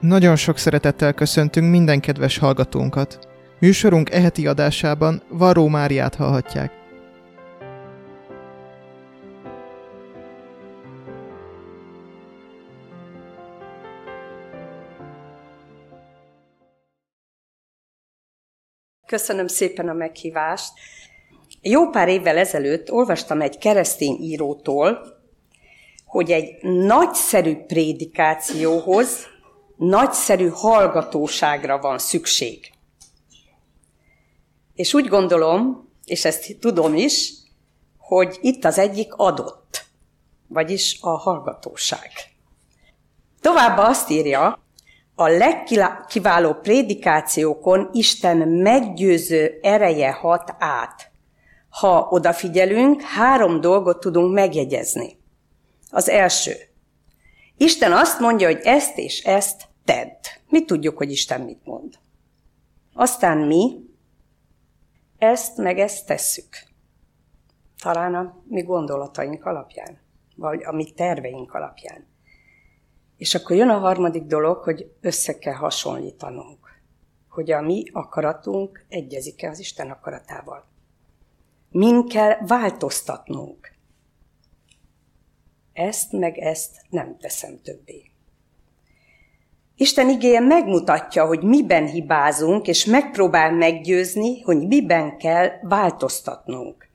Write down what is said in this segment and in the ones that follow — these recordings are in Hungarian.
Nagyon sok szeretettel köszöntünk minden kedves hallgatónkat. Műsorunk eheti adásában Varó Máriát hallhatják. Köszönöm szépen a meghívást. Jó pár évvel ezelőtt olvastam egy keresztény írótól, hogy egy nagyszerű prédikációhoz nagyszerű hallgatóságra van szükség. És úgy gondolom, és ezt tudom is, hogy itt az egyik adott, vagyis a hallgatóság. Továbbá azt írja, a legkiváló prédikációkon Isten meggyőző ereje hat át. Ha odafigyelünk, három dolgot tudunk megjegyezni. Az első. Isten azt mondja, hogy ezt és ezt tedd. Mi tudjuk, hogy Isten mit mond. Aztán mi ezt meg ezt tesszük. Talán a mi gondolataink alapján, vagy a mi terveink alapján. És akkor jön a harmadik dolog, hogy össze kell hasonlítanunk, hogy a mi akaratunk egyezik-e az Isten akaratával. Min kell változtatnunk. Ezt meg ezt nem teszem többé. Isten igéje megmutatja, hogy miben hibázunk, és megpróbál meggyőzni, hogy miben kell változtatnunk.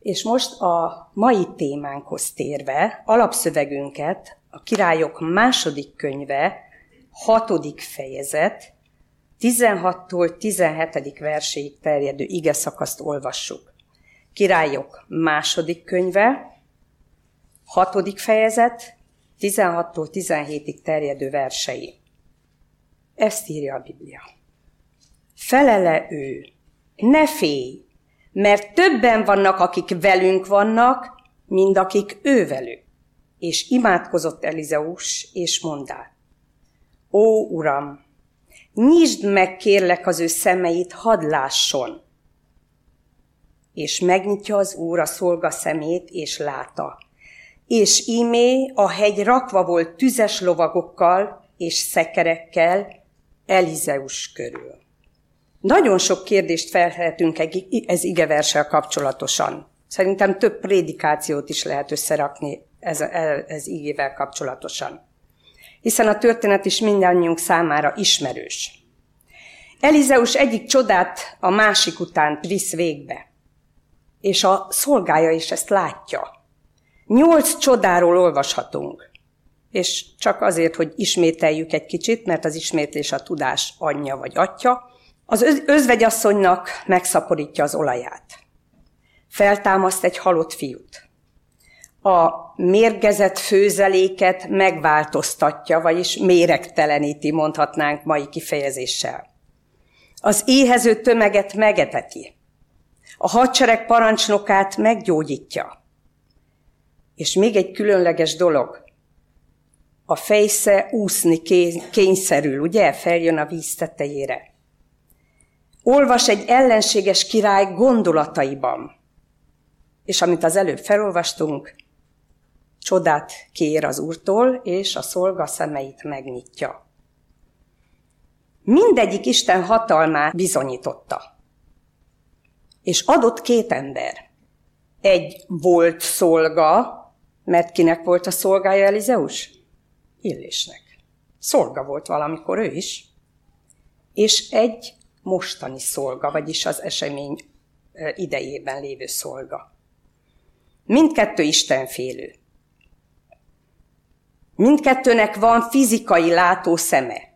És most a mai témánkhoz térve, alapszövegünket, a királyok második könyve, hatodik fejezet, 16-tól 17. verséig terjedő ige szakaszt olvassuk. Királyok második könyve, hatodik fejezet, 16-tól 17-ig terjedő versei. Ezt írja a Biblia. Felele ő, ne félj, mert többen vannak, akik velünk vannak, mint akik ő velük. És imádkozott Elizeus, és mondá, Ó, Uram, nyisd meg kérlek az ő szemeit, hadd lásson. És megnyitja az Úr a szolga szemét, és látta és ímé a hegy rakva volt tüzes lovagokkal és szekerekkel Elizeus körül. Nagyon sok kérdést felhetünk ez igeversel kapcsolatosan. Szerintem több prédikációt is lehet összerakni ez, ez igével kapcsolatosan. Hiszen a történet is mindannyiunk számára ismerős. Elizeus egyik csodát a másik után visz végbe. És a szolgája is ezt látja. Nyolc csodáról olvashatunk. És csak azért, hogy ismételjük egy kicsit, mert az ismétlés a tudás anyja vagy atya, az özvegyasszonynak megszaporítja az olaját. Feltámaszt egy halott fiút. A mérgezett főzeléket megváltoztatja, vagyis méregteleníti, mondhatnánk mai kifejezéssel. Az éhező tömeget megeteti. A hadsereg parancsnokát meggyógyítja. És még egy különleges dolog. A fejsze úszni kényszerül, ugye? Feljön a víz tetejére. Olvas egy ellenséges király gondolataiban. És amit az előbb felolvastunk, csodát kér az úrtól, és a szolga szemeit megnyitja. Mindegyik Isten hatalmát bizonyította. És adott két ember. Egy volt szolga, mert kinek volt a szolgája Elizeus? Illésnek. Szolga volt valamikor ő is. És egy mostani szolga, vagyis az esemény idejében lévő szolga. Mindkettő istenfélő. Mindkettőnek van fizikai látó szeme.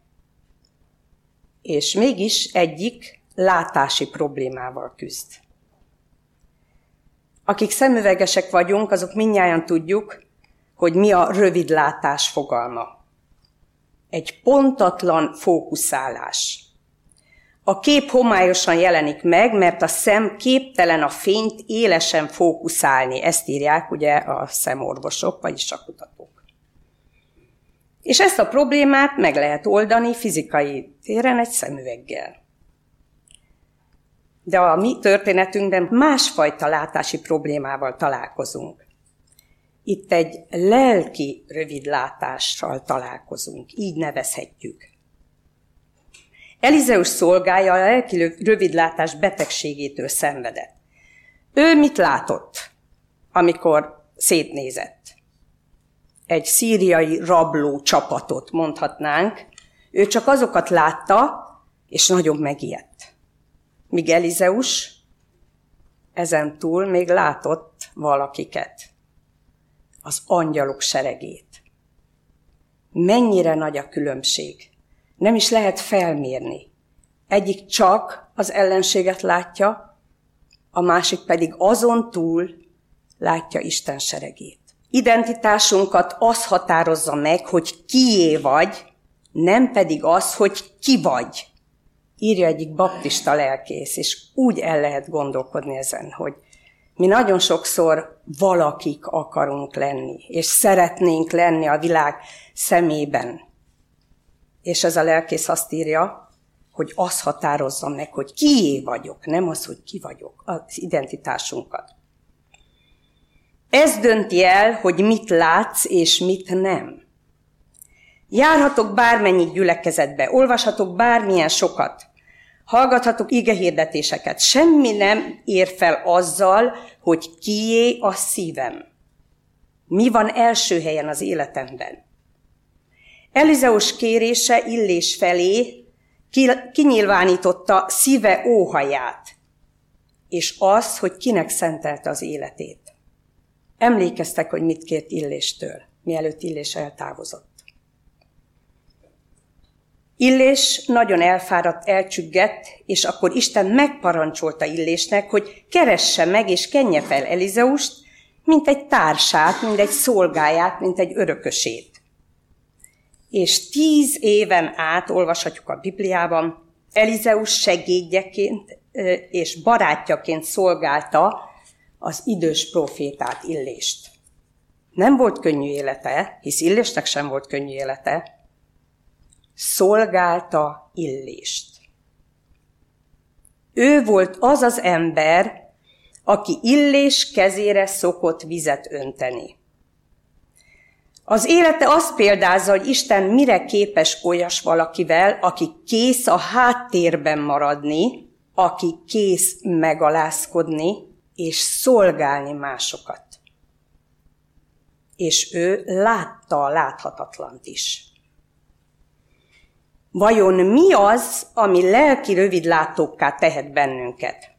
És mégis egyik látási problémával küzd. Akik szemüvegesek vagyunk, azok mindnyáján tudjuk, hogy mi a rövidlátás fogalma. Egy pontatlan fókuszálás. A kép homályosan jelenik meg, mert a szem képtelen a fényt élesen fókuszálni. Ezt írják ugye a szemorvosok, vagyis a kutatók. És ezt a problémát meg lehet oldani fizikai téren egy szemüveggel. De a mi történetünkben másfajta látási problémával találkozunk. itt egy lelki rövidlátással találkozunk, így nevezhetjük. Elizeus szolgája a lelki rövidlátás betegségétől szenvedett. Ő mit látott, amikor szétnézett? Egy szíriai rabló csapatot mondhatnánk. Ő csak azokat látta, és nagyon megijedt. Míg Elizeus ezen túl még látott valakiket, az angyalok seregét. Mennyire nagy a különbség. Nem is lehet felmérni. Egyik csak az ellenséget látja, a másik pedig azon túl látja Isten seregét. Identitásunkat az határozza meg, hogy kié vagy, nem pedig az, hogy ki vagy írja egyik baptista lelkész, és úgy el lehet gondolkodni ezen, hogy mi nagyon sokszor valakik akarunk lenni, és szeretnénk lenni a világ szemében. És ez a lelkész azt írja, hogy az határozza meg, hogy kié vagyok, nem az, hogy ki vagyok, az identitásunkat. Ez dönti el, hogy mit látsz és mit nem. Járhatok bármennyi gyülekezetbe, olvashatok bármilyen sokat, hallgathatok igehirdetéseket. Semmi nem ér fel azzal, hogy kié a szívem. Mi van első helyen az életemben? Elizeus kérése Illés felé kinyilvánította szíve óhaját, és az, hogy kinek szentelte az életét. Emlékeztek, hogy mit kért Illéstől, mielőtt Illés eltávozott. Illés nagyon elfáradt, elcsüggett, és akkor Isten megparancsolta Illésnek, hogy keresse meg és kenje fel Elizeust, mint egy társát, mint egy szolgáját, mint egy örökösét. És tíz éven át, olvashatjuk a Bibliában, Elizeus segédjeként és barátjaként szolgálta az idős profétát Illést. Nem volt könnyű élete, hisz Illésnek sem volt könnyű élete, szolgálta Illést. Ő volt az az ember, aki Illés kezére szokott vizet önteni. Az élete azt példázza, hogy Isten mire képes olyas valakivel, aki kész a háttérben maradni, aki kész megalázkodni és szolgálni másokat. És ő látta a láthatatlant is. Vajon mi az, ami lelki rövidlátókká tehet bennünket?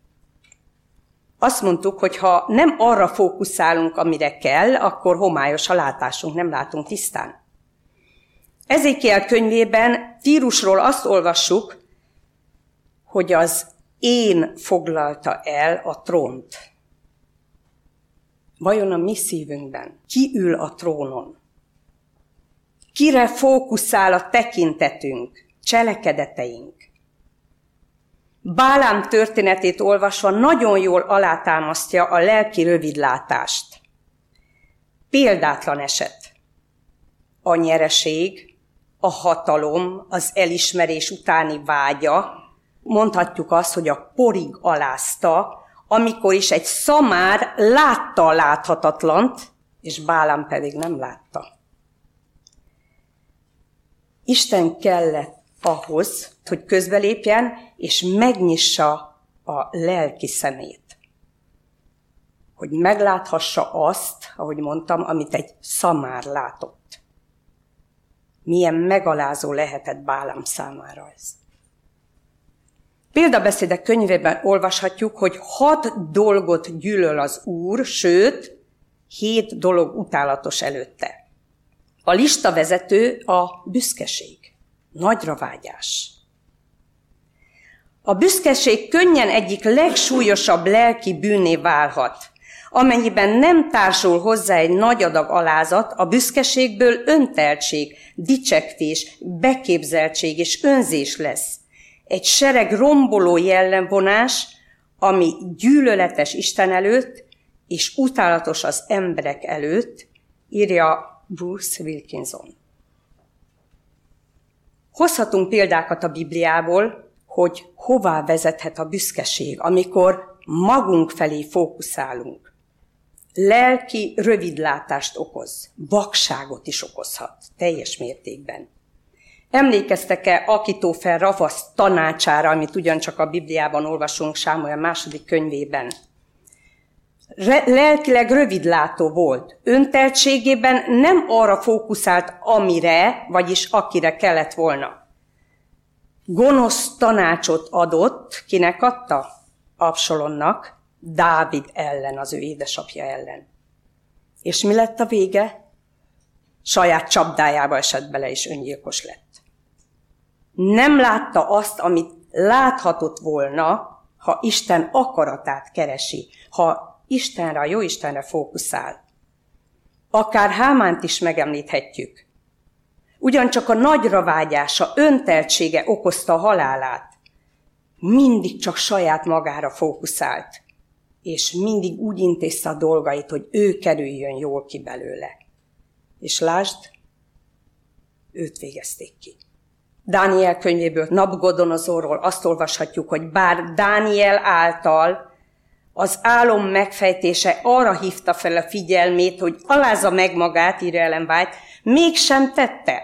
Azt mondtuk, hogy ha nem arra fókuszálunk, amire kell, akkor homályos a látásunk, nem látunk tisztán. Ezékiel könyvében Tírusról azt olvassuk, hogy az én foglalta el a trónt. Vajon a mi szívünkben ki ül a trónon? Kire fókuszál a tekintetünk? Cselekedeteink. Bálám történetét olvasva nagyon jól alátámasztja a lelki rövidlátást. Példátlan eset. A nyereség, a hatalom, az elismerés utáni vágya, mondhatjuk azt, hogy a porig alázta, amikor is egy szamár látta a láthatatlant, és Bálám pedig nem látta. Isten kellett ahhoz, hogy közbelépjen, és megnyissa a lelki szemét. Hogy megláthassa azt, ahogy mondtam, amit egy szamár látott. Milyen megalázó lehetett Bálám számára ez. Példabeszédek könyvében olvashatjuk, hogy hat dolgot gyűlöl az Úr, sőt, hét dolog utálatos előtte. A lista vezető a büszkeség nagyra vágyás. A büszkeség könnyen egyik legsúlyosabb lelki bűné válhat. Amennyiben nem társul hozzá egy nagy adag alázat, a büszkeségből önteltség, dicsektés, beképzeltség és önzés lesz. Egy sereg romboló jellemvonás, ami gyűlöletes Isten előtt, és utálatos az emberek előtt, írja Bruce Wilkinson. Hozhatunk példákat a Bibliából, hogy hová vezethet a büszkeség, amikor magunk felé fókuszálunk. lelki rövidlátást okoz, vakságot is okozhat, teljes mértékben. Emlékeztek-e Akitófel Ravasz tanácsára, amit ugyancsak a Bibliában olvasunk Sámuel második könyvében? Lelkileg rövidlátó volt. Önteltségében nem arra fókuszált, amire, vagyis akire kellett volna. Gonosz tanácsot adott, kinek adta? Absalonnak, Dávid ellen, az ő édesapja ellen. És mi lett a vége? Saját csapdájába esett bele, és öngyilkos lett. Nem látta azt, amit láthatott volna, ha Isten akaratát keresi, ha Istenre, a jó Istenre fókuszál. Akár Hámánt is megemlíthetjük. Ugyancsak a nagyra vágyása, önteltsége okozta a halálát. Mindig csak saját magára fókuszált és mindig úgy intézte a dolgait, hogy ő kerüljön jól ki belőle. És lásd, őt végezték ki. Dániel könyvéből, Nabgodonozorról azt olvashatjuk, hogy bár Dániel által az álom megfejtése arra hívta fel a figyelmét, hogy alázza meg magát, írja Ellen White, mégsem tette.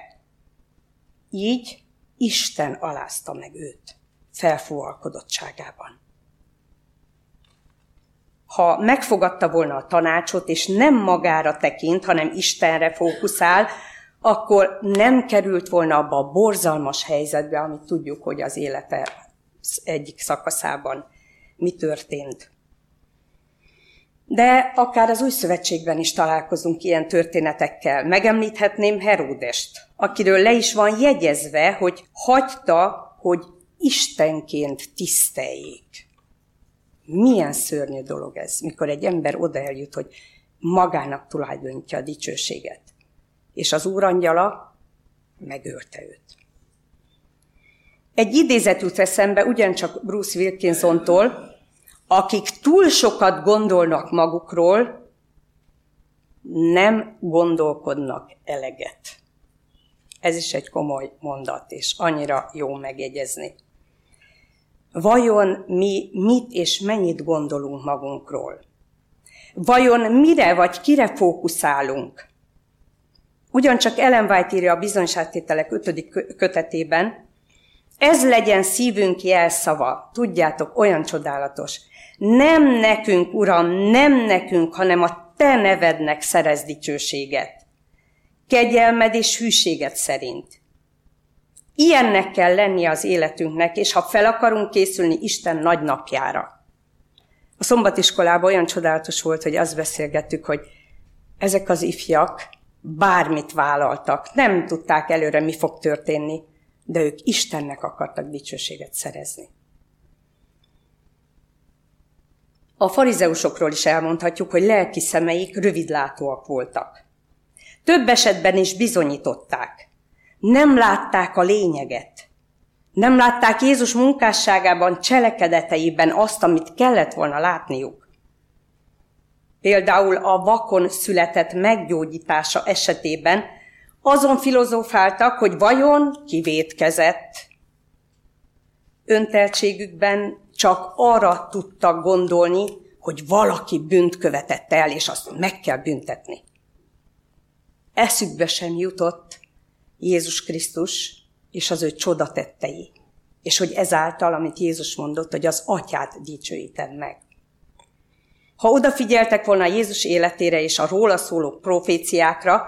Így Isten alázta meg őt felfúvalkodottságában ha megfogadta volna a tanácsot, és nem magára tekint, hanem Istenre fókuszál, akkor nem került volna abba a borzalmas helyzetbe, amit tudjuk, hogy az élete egyik szakaszában mi történt. De akár az új szövetségben is találkozunk ilyen történetekkel. Megemlíthetném Heródest, akiről le is van jegyezve, hogy hagyta, hogy Istenként tiszteljék. Milyen szörnyű dolog ez, mikor egy ember oda eljut, hogy magának tulajdonítja a dicsőséget. És az úrangyala megölte őt. Egy idézet jut eszembe ugyancsak Bruce Wilkinsontól, akik túl sokat gondolnak magukról, nem gondolkodnak eleget. Ez is egy komoly mondat, és annyira jó megjegyezni. Vajon mi mit és mennyit gondolunk magunkról? Vajon mire vagy kire fókuszálunk? Ugyancsak Ellen White írja a bizonyságtételek ötödik kötetében, ez legyen szívünk jelszava. Tudjátok, olyan csodálatos. Nem nekünk, Uram, nem nekünk, hanem a Te nevednek szerez dicsőséget. Kegyelmed és hűséget szerint. Ilyennek kell lennie az életünknek, és ha fel akarunk készülni Isten nagy napjára. A szombatiskolában olyan csodálatos volt, hogy azt beszélgettük, hogy ezek az ifjak bármit vállaltak, nem tudták előre, mi fog történni, de ők Istennek akartak dicsőséget szerezni. A farizeusokról is elmondhatjuk, hogy lelki szemeik rövidlátóak voltak. Több esetben is bizonyították nem látták a lényeget. Nem látták Jézus munkásságában, cselekedeteiben azt, amit kellett volna látniuk. Például a vakon született meggyógyítása esetében azon filozófáltak, hogy vajon kivétkezett. Önteltségükben csak arra tudtak gondolni, hogy valaki bűnt követett el, és azt meg kell büntetni. Eszükbe sem jutott, Jézus Krisztus és az ő csodatettei. És hogy ezáltal, amit Jézus mondott, hogy az atyát dicsőítem meg. Ha odafigyeltek volna Jézus életére és a róla szóló proféciákra,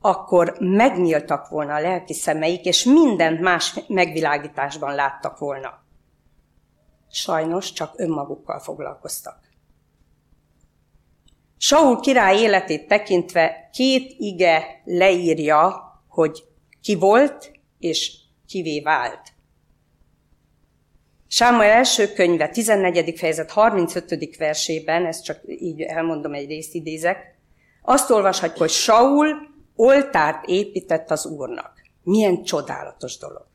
akkor megnyíltak volna a lelki szemeik, és mindent más megvilágításban láttak volna. Sajnos csak önmagukkal foglalkoztak. Saul király életét tekintve két ige leírja, hogy ki volt és kivé vált. Sámuel első könyve, 14. fejezet 35. versében, ezt csak így elmondom, egy részt idézek, azt olvashatjuk, hogy Saul oltárt épített az Úrnak. Milyen csodálatos dolog.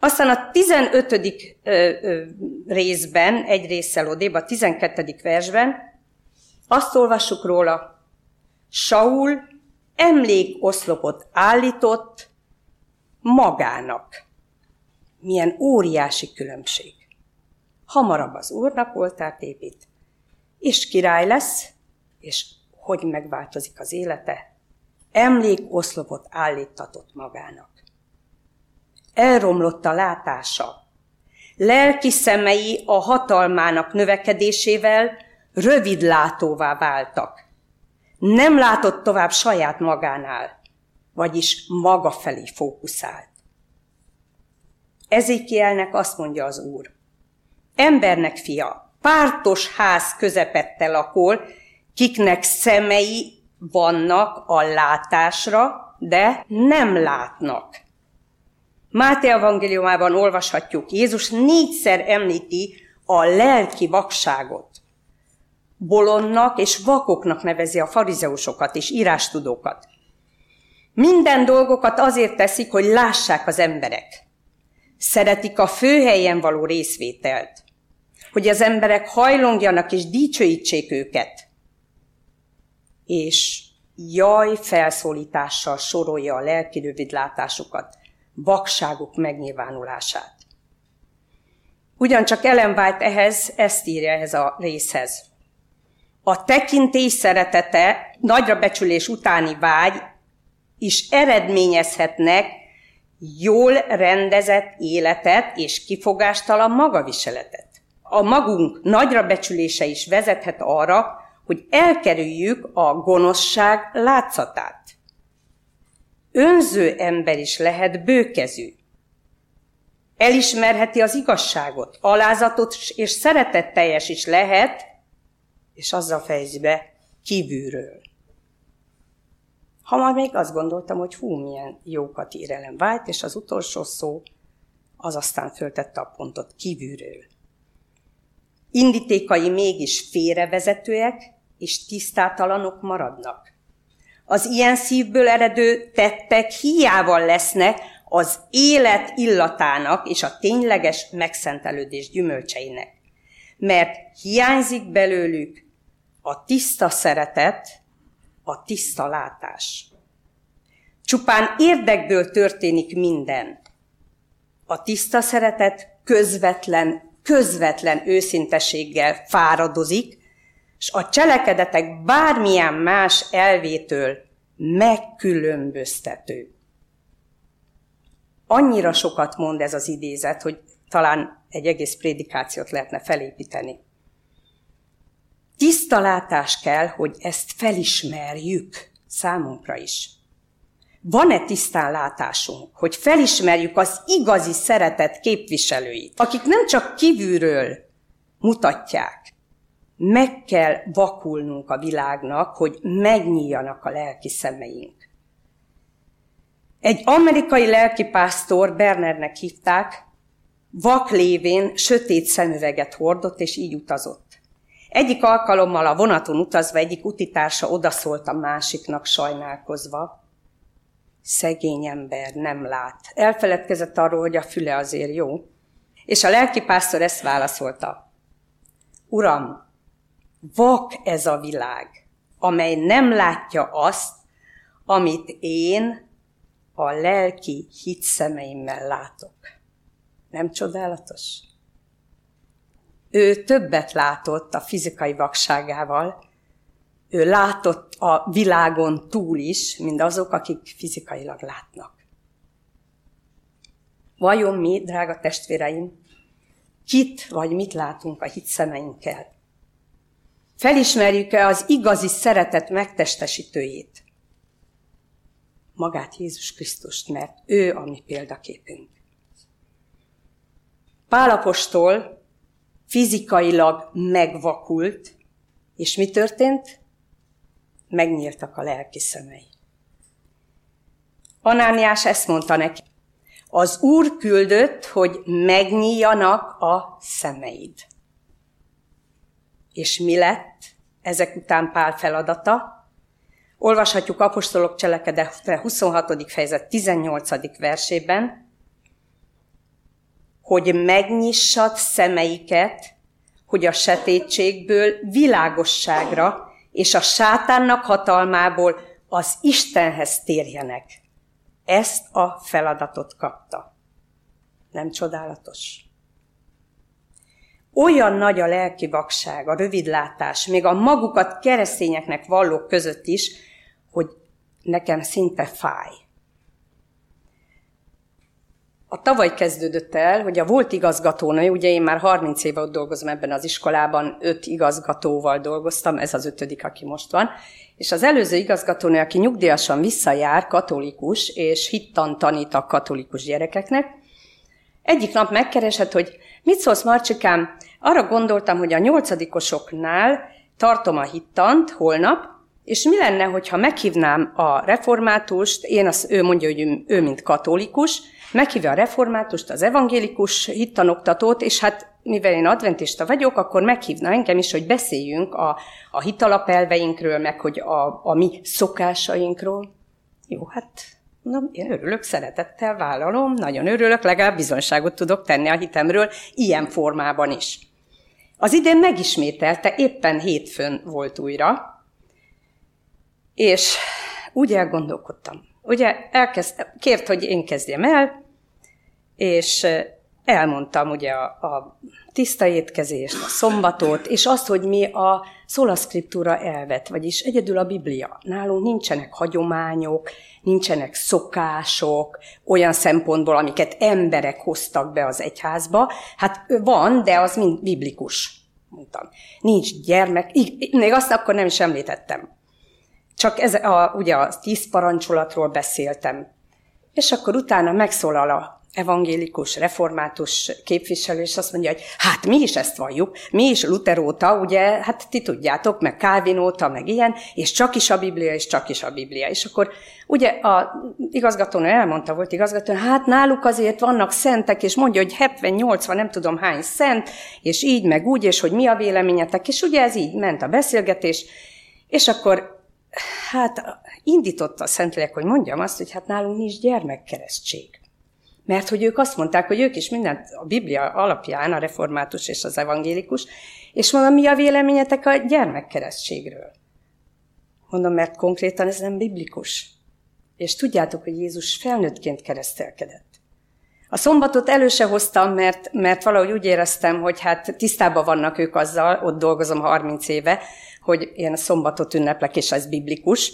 Aztán a 15. Ö, ö, részben, egy résszel odébb, a 12. versben, azt olvassuk róla, Saul emlékoszlopot állított magának. Milyen óriási különbség. Hamarabb az úrnak oltárt épít, és király lesz, és hogy megváltozik az élete? Emlékoszlopot állítatott magának. Elromlott a látása. Lelki szemei a hatalmának növekedésével rövidlátóvá váltak. Nem látott tovább saját magánál, vagyis maga felé fókuszált. Ezékielnek azt mondja az Úr, embernek fia, pártos ház közepette lakol, kiknek szemei vannak a látásra, de nem látnak. Máté evangéliumában olvashatjuk, Jézus négyszer említi a lelki vakságot. Bolonnak és vakoknak nevezi a farizeusokat és írástudókat. Minden dolgokat azért teszik, hogy lássák az emberek. Szeretik a főhelyen való részvételt, hogy az emberek hajlongjanak és dicsőítsék őket. És jaj felszólítással sorolja a lelki rövidlátásukat, vakságuk megnyilvánulását. Ugyancsak Ellen White ehhez, ezt írja ehhez a részhez. A tekintés szeretete, nagyra becsülés utáni vágy is eredményezhetnek jól rendezett életet és kifogástalan magaviseletet. A magunk nagyra becsülése is vezethet arra, hogy elkerüljük a gonoszság látszatát. Önző ember is lehet bőkezű. Elismerheti az igazságot, alázatot és szeretetteljes is lehet, és azzal fejezi be kívülről. Ha már még azt gondoltam, hogy hú, milyen jókat ír Ellen és az utolsó szó az aztán föltette a pontot kívülről. Indítékai mégis félrevezetőek és tisztátalanok maradnak. Az ilyen szívből eredő tettek hiával lesznek az élet illatának és a tényleges megszentelődés gyümölcseinek. Mert hiányzik belőlük a tiszta szeretet, a tiszta látás. Csupán érdekből történik minden. A tiszta szeretet közvetlen, közvetlen őszintességgel fáradozik, és a cselekedetek bármilyen más elvétől megkülönböztető. Annyira sokat mond ez az idézet, hogy talán egy egész prédikációt lehetne felépíteni. Tiszta látás kell, hogy ezt felismerjük számunkra is. Van-e tisztán látásunk, hogy felismerjük az igazi szeretet képviselőit, akik nem csak kívülről mutatják, meg kell vakulnunk a világnak, hogy megnyíljanak a lelki szemeink. Egy amerikai lelkipásztor, Bernernek hívták, vak lévén sötét szemüveget hordott, és így utazott. Egyik alkalommal a vonaton utazva egyik utitársa odaszólt a másiknak sajnálkozva. Szegény ember nem lát. Elfeledkezett arról, hogy a füle azért jó. És a lelkipásztor ezt válaszolta. Uram, vak ez a világ, amely nem látja azt, amit én a lelki hitszemeimmel látok. Nem csodálatos? Ő többet látott a fizikai vakságával, ő látott a világon túl is, mint azok, akik fizikailag látnak. Vajon mi, drága testvéreim, kit vagy mit látunk a hitszemeinkkel? Felismerjük-e az igazi szeretet megtestesítőjét? Magát Jézus Krisztust, mert ő a mi példaképünk. Pálapostól fizikailag megvakult, és mi történt? Megnyíltak a lelki szemei. Anániás ezt mondta neki. Az Úr küldött, hogy megnyíljanak a szemeid. És mi lett ezek után Pál feladata? Olvashatjuk apostolok cselekedete 26. fejezet 18. versében, hogy megnyissad szemeiket, hogy a sötétségből világosságra és a sátánnak hatalmából az Istenhez térjenek. Ezt a feladatot kapta. Nem csodálatos? Olyan nagy a lelki vakság, a rövidlátás, még a magukat keresztényeknek vallók között is, hogy nekem szinte fáj. A tavaly kezdődött el, hogy a volt igazgatónő, ugye én már 30 éve ott dolgozom ebben az iskolában, öt igazgatóval dolgoztam, ez az ötödik, aki most van, és az előző igazgatónő, aki nyugdíjasan visszajár, katolikus, és hittan tanít a katolikus gyerekeknek, egyik nap megkeresett, hogy mit szólsz, Marcsikám, arra gondoltam, hogy a nyolcadikosoknál tartom a hittant holnap, és mi lenne, hogyha meghívnám a reformátust, én az, ő mondja, hogy ő, ő mint katolikus, meghívja a reformátust, az evangélikus hittanoktatót, és hát mivel én adventista vagyok, akkor meghívna engem is, hogy beszéljünk a, a hitalapelveinkről, meg hogy a, a mi szokásainkról. Jó, hát mondom, én örülök, szeretettel vállalom, nagyon örülök, legalább bizonyságot tudok tenni a hitemről, ilyen formában is. Az idén megismételte, éppen hétfőn volt újra, és úgy elgondolkodtam. Ugye elkezd, kért, hogy én kezdjem el, és elmondtam ugye a, a tiszta étkezést, a szombatot, és azt, hogy mi a szolaszkriptúra elvet, vagyis egyedül a Biblia. Nálunk nincsenek hagyományok, nincsenek szokások, olyan szempontból, amiket emberek hoztak be az egyházba. Hát van, de az mind biblikus, mondtam. Nincs gyermek, még azt akkor nem is említettem. Csak ez a, ugye a tíz parancsolatról beszéltem. És akkor utána megszólal a evangélikus, református képviselő, és azt mondja, hogy hát mi is ezt valljuk, mi is Luther óta, ugye, hát ti tudjátok, meg Calvin meg ilyen, és csak is a Biblia, és csak is a Biblia. És akkor ugye a igazgatónő elmondta, volt igazgató, hát náluk azért vannak szentek, és mondja, hogy 70-80, nem tudom hány szent, és így, meg úgy, és hogy mi a véleményetek, és ugye ez így ment a beszélgetés, és akkor hát indította a Szentlélek, hogy mondjam azt, hogy hát nálunk nincs gyermekkeresztség. Mert hogy ők azt mondták, hogy ők is mindent a Biblia alapján, a református és az evangélikus, és mondom, mi a véleményetek a gyermekkeresztségről? Mondom, mert konkrétan ez nem biblikus. És tudjátok, hogy Jézus felnőttként keresztelkedett. A szombatot elő se hoztam, mert, mert valahogy úgy éreztem, hogy hát tisztában vannak ők azzal, ott dolgozom 30 éve, hogy én a szombatot ünneplek, és ez biblikus.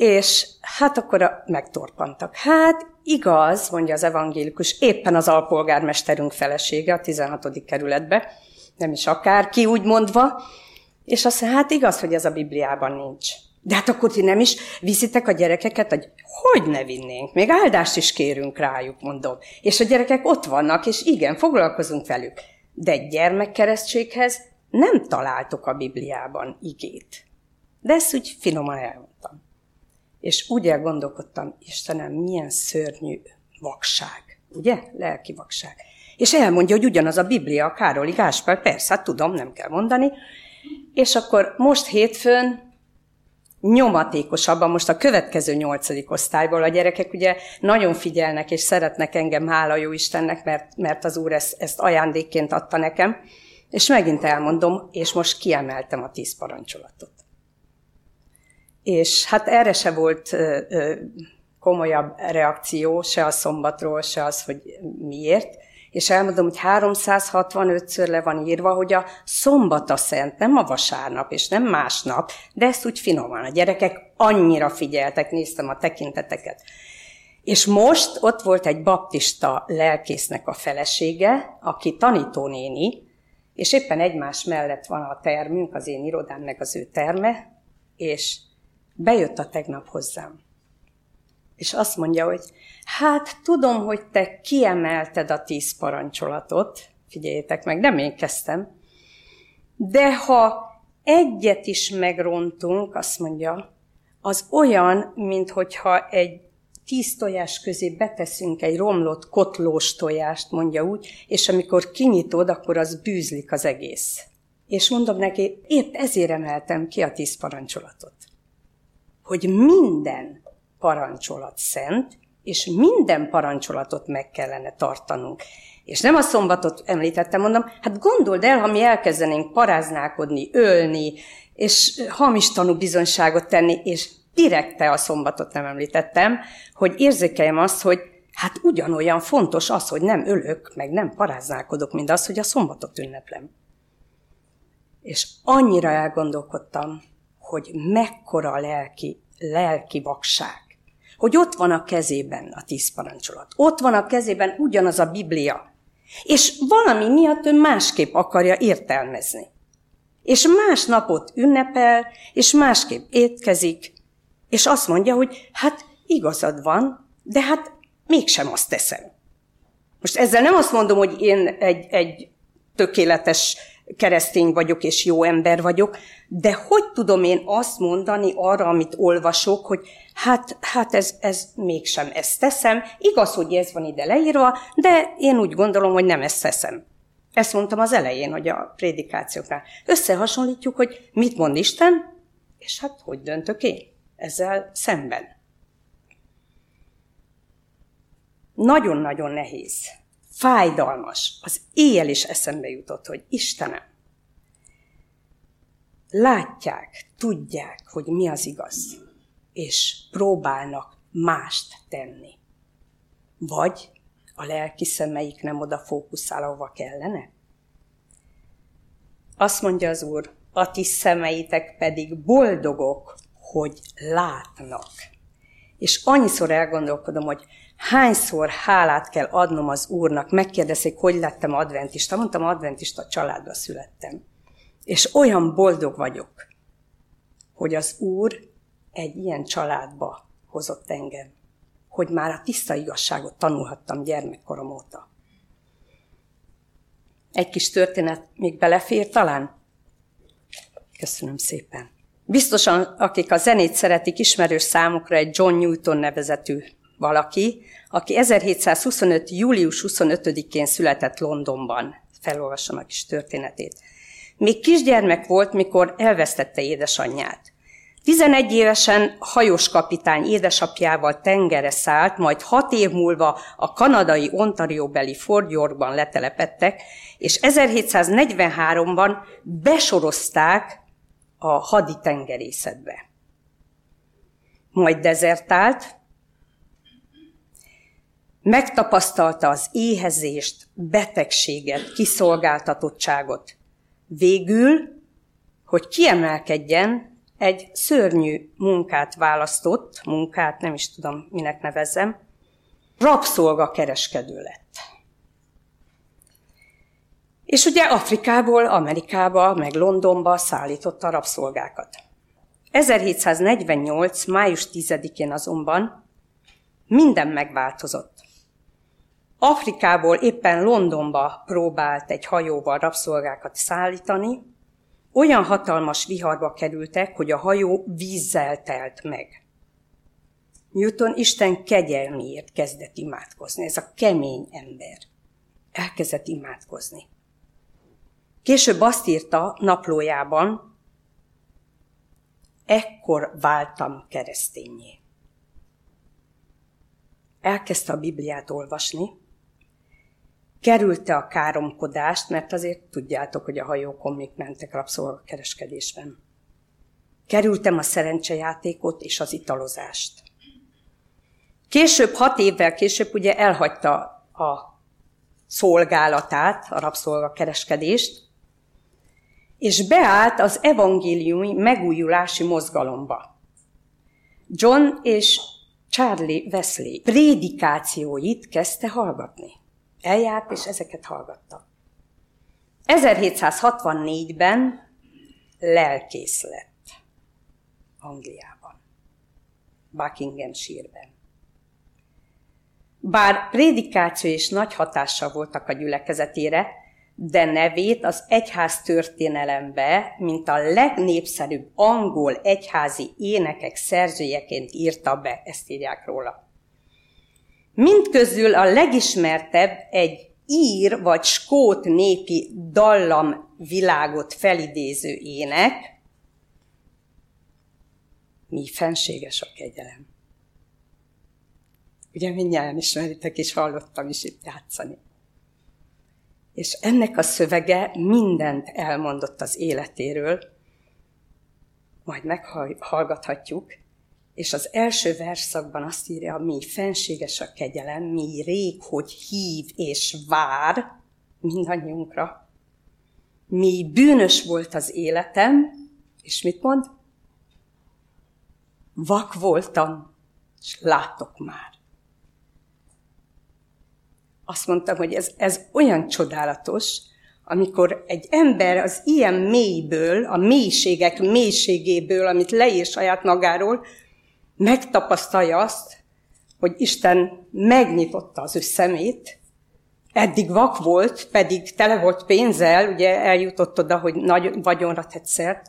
És hát akkor megtorpantak. Hát igaz, mondja az evangélikus, éppen az alpolgármesterünk felesége a 16. kerületbe, nem is akár, ki úgy mondva, és azt mondja, hát igaz, hogy ez a Bibliában nincs. De hát akkor ti nem is viszitek a gyerekeket, hogy hogy ne vinnénk, még áldást is kérünk rájuk, mondom. És a gyerekek ott vannak, és igen, foglalkozunk velük. De egy gyermekkeresztséghez nem találtok a Bibliában igét. De ezt úgy finoman elmondtam. És úgy elgondolkodtam, Istenem, milyen szörnyű vakság, ugye? Lelki vakság. És elmondja, hogy ugyanaz a Biblia, a Károli Gáspár, persze, hát tudom, nem kell mondani. És akkor most hétfőn nyomatékosabban, most a következő nyolcadik osztályból a gyerekek ugye nagyon figyelnek és szeretnek engem, hála jó Istennek, mert, mert az Úr ezt, ezt ajándékként adta nekem. És megint elmondom, és most kiemeltem a tíz parancsolatot. És hát erre se volt komolyabb reakció, se a szombatról, se az, hogy miért. És elmondom, hogy 365-ször le van írva, hogy a szombat a szent, nem a vasárnap, és nem másnap, de ezt úgy finoman. A gyerekek annyira figyeltek, néztem a tekinteteket. És most ott volt egy baptista lelkésznek a felesége, aki tanítónéni, és éppen egymás mellett van a termünk, az én irodám, meg az ő terme, és bejött a tegnap hozzám. És azt mondja, hogy hát tudom, hogy te kiemelted a tíz parancsolatot, figyeljétek meg, nem én kezdtem, de ha egyet is megrontunk, azt mondja, az olyan, mintha egy tíz tojás közé beteszünk egy romlott kotlós tojást, mondja úgy, és amikor kinyitod, akkor az bűzlik az egész. És mondom neki, épp ezért emeltem ki a tíz parancsolatot. Hogy minden parancsolat szent, és minden parancsolat meg kellene tartanunk. És nem a szombatot említettem, mondom, hát gondold el, ha mi elkezdenénk paráználkodni, ölni, és hamis tanú bizonyságot tenni, és direkte a szombatot nem említettem, hogy érzékeljem azt, hogy Hát ugyanolyan fontos az, hogy nem ölök, meg nem paráználkodok, mint az, hogy a szombatot ünneplem. És annyira elgondolkodtam, hogy mekkora lelki, lelki vakság. Hogy ott van a kezében a tíz parancsolat. Ott van a kezében ugyanaz a Biblia. És valami miatt ő másképp akarja értelmezni. És más napot ünnepel, és másképp étkezik, és azt mondja, hogy hát igazad van, de hát mégsem azt teszem. Most ezzel nem azt mondom, hogy én egy, egy tökéletes keresztény vagyok és jó ember vagyok, de hogy tudom én azt mondani arra, amit olvasok, hogy hát, hát ez, ez mégsem ezt teszem, igaz, hogy ez van ide leírva, de én úgy gondolom, hogy nem ezt teszem. Ezt mondtam az elején, hogy a prédikációknál. Összehasonlítjuk, hogy mit mond Isten, és hát hogy döntök én ezzel szemben. Nagyon-nagyon nehéz, fájdalmas. Az éjjel is eszembe jutott, hogy Istenem, látják, tudják, hogy mi az igaz, és próbálnak mást tenni. Vagy a lelki szemeik nem oda fókuszál, ahova kellene? Azt mondja az Úr, a ti szemeitek pedig boldogok, hogy látnak. És annyiszor elgondolkodom, hogy hányszor hálát kell adnom az Úrnak, megkérdezik, hogy lettem adventista. Mondtam, adventista családba születtem. És olyan boldog vagyok, hogy az Úr egy ilyen családba hozott engem, hogy már a tiszta igazságot tanulhattam gyermekkorom óta. Egy kis történet még belefér talán? Köszönöm szépen. Biztosan, akik a zenét szeretik, ismerős számukra egy John Newton nevezetű valaki, aki 1725. július 25-én született Londonban. Felolvasom a kis történetét. Még kisgyermek volt, mikor elvesztette édesanyját. 11 évesen hajós kapitány édesapjával tengere szállt, majd hat év múlva a kanadai Ontario-beli Fort Yorkban letelepettek, és 1743-ban besorozták a haditengerészetbe. Majd dezertált, megtapasztalta az éhezést, betegséget, kiszolgáltatottságot. Végül, hogy kiemelkedjen, egy szörnyű munkát választott, munkát nem is tudom, minek nevezzem, rabszolga kereskedő lett. És ugye Afrikából Amerikába, meg Londonba szállította rabszolgákat. 1748. május 10-én azonban minden megváltozott. Afrikából éppen Londonba próbált egy hajóval rabszolgákat szállítani, olyan hatalmas viharba kerültek, hogy a hajó vízzel telt meg. Newton Isten kegyelmiért kezdett imádkozni. Ez a kemény ember. Elkezdett imádkozni. Később azt írta naplójában, ekkor váltam keresztényé. Elkezdte a Bibliát olvasni, kerülte a káromkodást, mert azért tudjátok, hogy a hajókon még mentek rabszolgakereskedésben. Kerültem a szerencsejátékot és az italozást. Később, hat évvel később ugye elhagyta a szolgálatát, a rabszolgakereskedést, és beállt az evangéliumi megújulási mozgalomba. John és Charlie Wesley prédikációit kezdte hallgatni. Eljárt, és ezeket hallgatta. 1764-ben lelkész lett Angliában, Buckinghamshire-ben. Bár prédikáció és nagy hatással voltak a gyülekezetére, de nevét az egyház történelembe, mint a legnépszerűbb angol egyházi énekek szerzőjeként írta be, ezt írják róla. Mindközül a legismertebb egy ír vagy skót népi dallam világot felidéző ének, mi fenséges a kegyelem. Ugye mindjárt ismeritek, és hallottam is itt játszani. És ennek a szövege mindent elmondott az életéről, majd meghallgathatjuk, és az első verszakban azt írja, mi fenséges a kegyelem, mi rég, hogy hív és vár mindannyiunkra. Mi bűnös volt az életem, és mit mond? Vak voltam, és látok már. Azt mondtam, hogy ez, ez olyan csodálatos, amikor egy ember az ilyen mélyből, a mélységek mélységéből, amit leír saját magáról, megtapasztalja azt, hogy Isten megnyitotta az ő szemét, eddig vak volt, pedig tele volt pénzzel, ugye eljutott oda, hogy nagy vagyonra tetszett,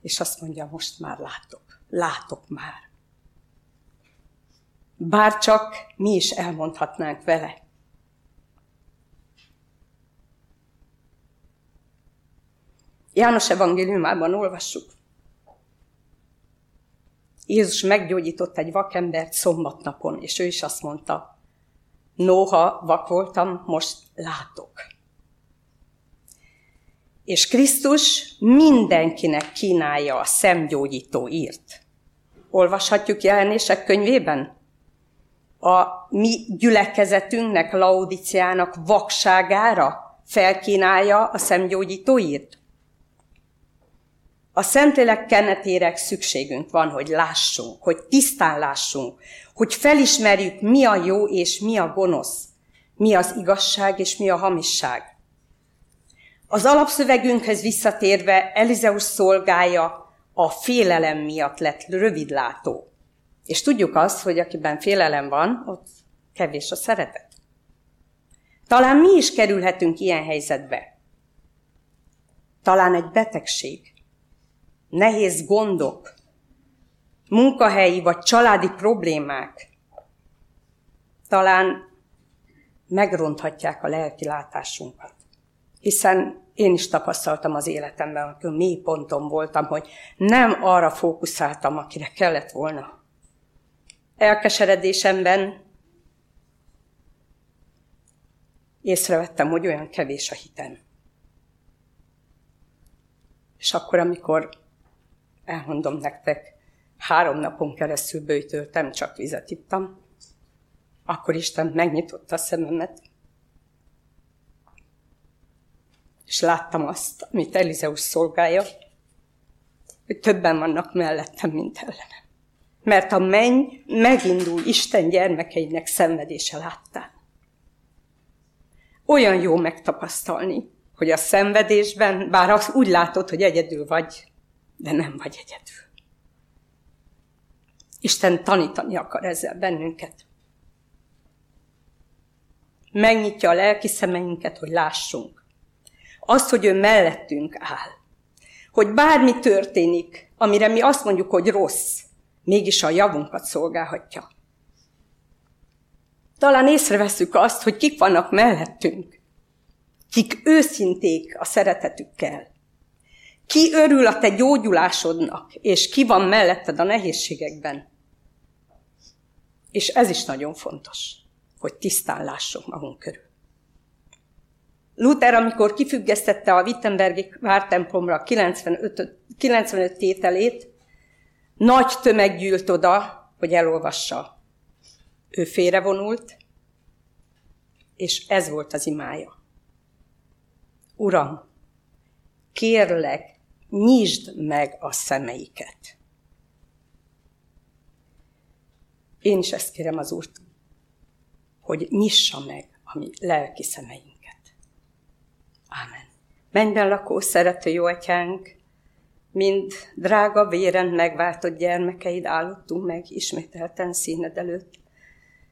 és azt mondja, most már látok, látok már. Bár csak mi is elmondhatnánk vele. János evangéliumában olvassuk. Jézus meggyógyított egy vakembert szombatnapon, és ő is azt mondta, noha vak voltam, most látok. És Krisztus mindenkinek kínálja a szemgyógyító írt. Olvashatjuk jelenések könyvében? A mi gyülekezetünknek, Laudiciának vakságára felkínálja a szemgyógyító írt? A Szentlélek kenetére szükségünk van, hogy lássunk, hogy tisztán lássunk, hogy felismerjük, mi a jó és mi a gonosz, mi az igazság és mi a hamisság. Az alapszövegünkhez visszatérve Elizeus szolgája a félelem miatt lett rövidlátó. És tudjuk azt, hogy akiben félelem van, ott kevés a szeretet. Talán mi is kerülhetünk ilyen helyzetbe. Talán egy betegség, nehéz gondok, munkahelyi vagy családi problémák talán megronthatják a lelki. Hiszen én is tapasztaltam az életemben, amikor mély ponton voltam, hogy nem arra fókuszáltam, akire kellett volna. Elkeseredésemben észrevettem, hogy olyan kevés a hitem. És akkor, amikor elmondom nektek, három napon keresztül bőjtöltem, csak vizet ittam. Akkor Isten megnyitotta a szememet, és láttam azt, amit Elizeus szolgálja, hogy többen vannak mellettem, mint ellenem. Mert a menny megindul Isten gyermekeinek szenvedése láttán. Olyan jó megtapasztalni, hogy a szenvedésben, bár azt úgy látod, hogy egyedül vagy, de nem vagy egyedül. Isten tanítani akar ezzel bennünket. Megnyitja a lelki szemeinket, hogy lássunk. Azt, hogy ő mellettünk áll. Hogy bármi történik, amire mi azt mondjuk, hogy rossz, mégis a javunkat szolgálhatja. Talán észreveszünk azt, hogy kik vannak mellettünk, kik őszinték a szeretetükkel, ki örül a te gyógyulásodnak, és ki van melletted a nehézségekben. És ez is nagyon fontos, hogy tisztán lássunk magunk körül. Luther, amikor kifüggesztette a Wittenbergi vártemplomra 95, 95 tételét, nagy tömeg gyűlt oda, hogy elolvassa. Ő félrevonult, és ez volt az imája. Uram, kérlek, nyisd meg a szemeiket. Én is ezt kérem az Úrt, hogy nyissa meg a mi lelki szemeinket. Ámen. Mennyben lakó szerető jó atyánk, mind drága véren megváltott gyermekeid állottunk meg ismételten színed előtt.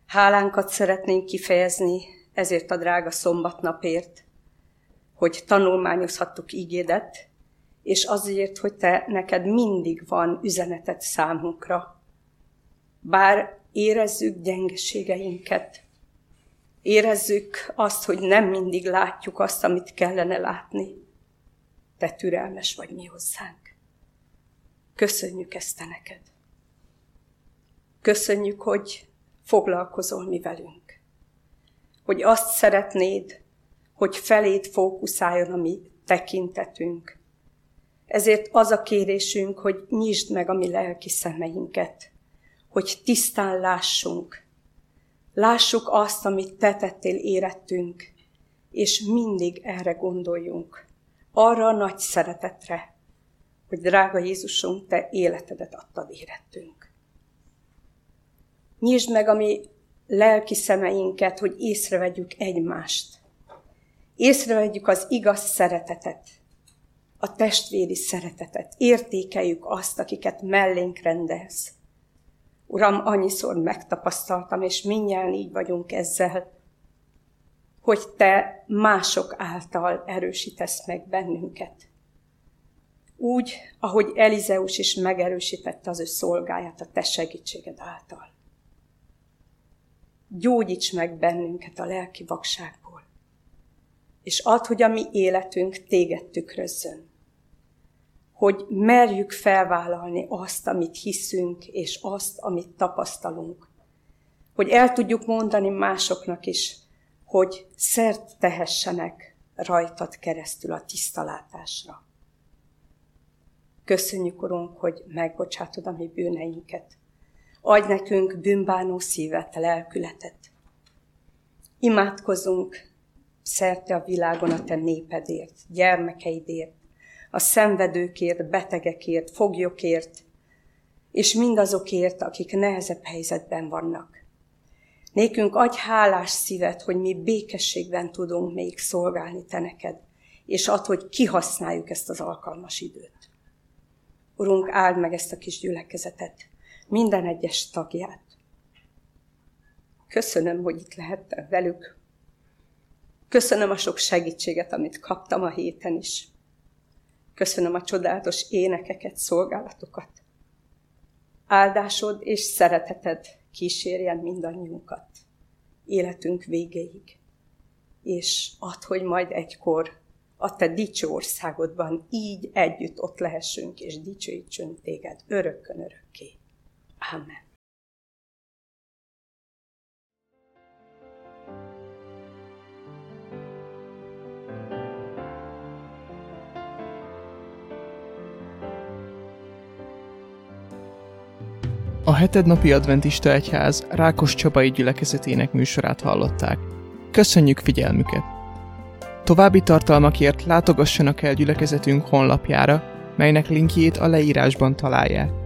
Hálánkat szeretnénk kifejezni ezért a drága szombatnapért, hogy tanulmányozhattuk ígédet, és azért, hogy te neked mindig van üzenetet számunkra. Bár érezzük gyengeségeinket, érezzük azt, hogy nem mindig látjuk azt, amit kellene látni. Te türelmes vagy mi hozzánk. Köszönjük ezt te neked. Köszönjük, hogy foglalkozol mi velünk. Hogy azt szeretnéd, hogy feléd fókuszáljon a mi tekintetünk, ezért az a kérésünk, hogy nyisd meg a mi lelki szemeinket, hogy tisztán lássunk. Lássuk azt, amit te tettél érettünk, és mindig erre gondoljunk. Arra a nagy szeretetre, hogy drága Jézusunk, te életedet adtad érettünk. Nyisd meg a mi lelki szemeinket, hogy észrevegyük egymást. Észrevegyük az igaz szeretetet, a testvéri szeretetet. Értékeljük azt, akiket mellénk rendelsz. Uram, annyiszor megtapasztaltam, és mindjárt így vagyunk ezzel, hogy Te mások által erősítesz meg bennünket. Úgy, ahogy Elizeus is megerősítette az ő szolgáját a Te segítséged által. Gyógyíts meg bennünket a lelki vakságból, és add, hogy a mi életünk Téged tükrözzön hogy merjük felvállalni azt, amit hiszünk, és azt, amit tapasztalunk. Hogy el tudjuk mondani másoknak is, hogy szert tehessenek rajtad keresztül a tisztalátásra. Köszönjük, Urunk, hogy megbocsátod a mi bűneinket. Adj nekünk bűnbánó szívet, lelkületet. Imádkozunk szerte a világon a te népedért, gyermekeidért, a szenvedőkért, betegekért, foglyokért, és mindazokért, akik nehezebb helyzetben vannak. Nékünk adj hálás szívet, hogy mi békességben tudunk még szolgálni te neked, és add, hogy kihasználjuk ezt az alkalmas időt. Urunk, áld meg ezt a kis gyülekezetet, minden egyes tagját. Köszönöm, hogy itt lehettem velük. Köszönöm a sok segítséget, amit kaptam a héten is. Köszönöm a csodálatos énekeket, szolgálatokat. Áldásod és szereteted kísérjen mindannyiunkat életünk végéig. És add, hogy majd egykor a te dicső országodban így együtt ott lehessünk, és dicsőítsünk téged örökkön örökké. Amen. A hetednapi adventista egyház Rákos Csabai gyülekezetének műsorát hallották. Köszönjük figyelmüket! További tartalmakért látogassanak el gyülekezetünk honlapjára, melynek linkjét a leírásban találják.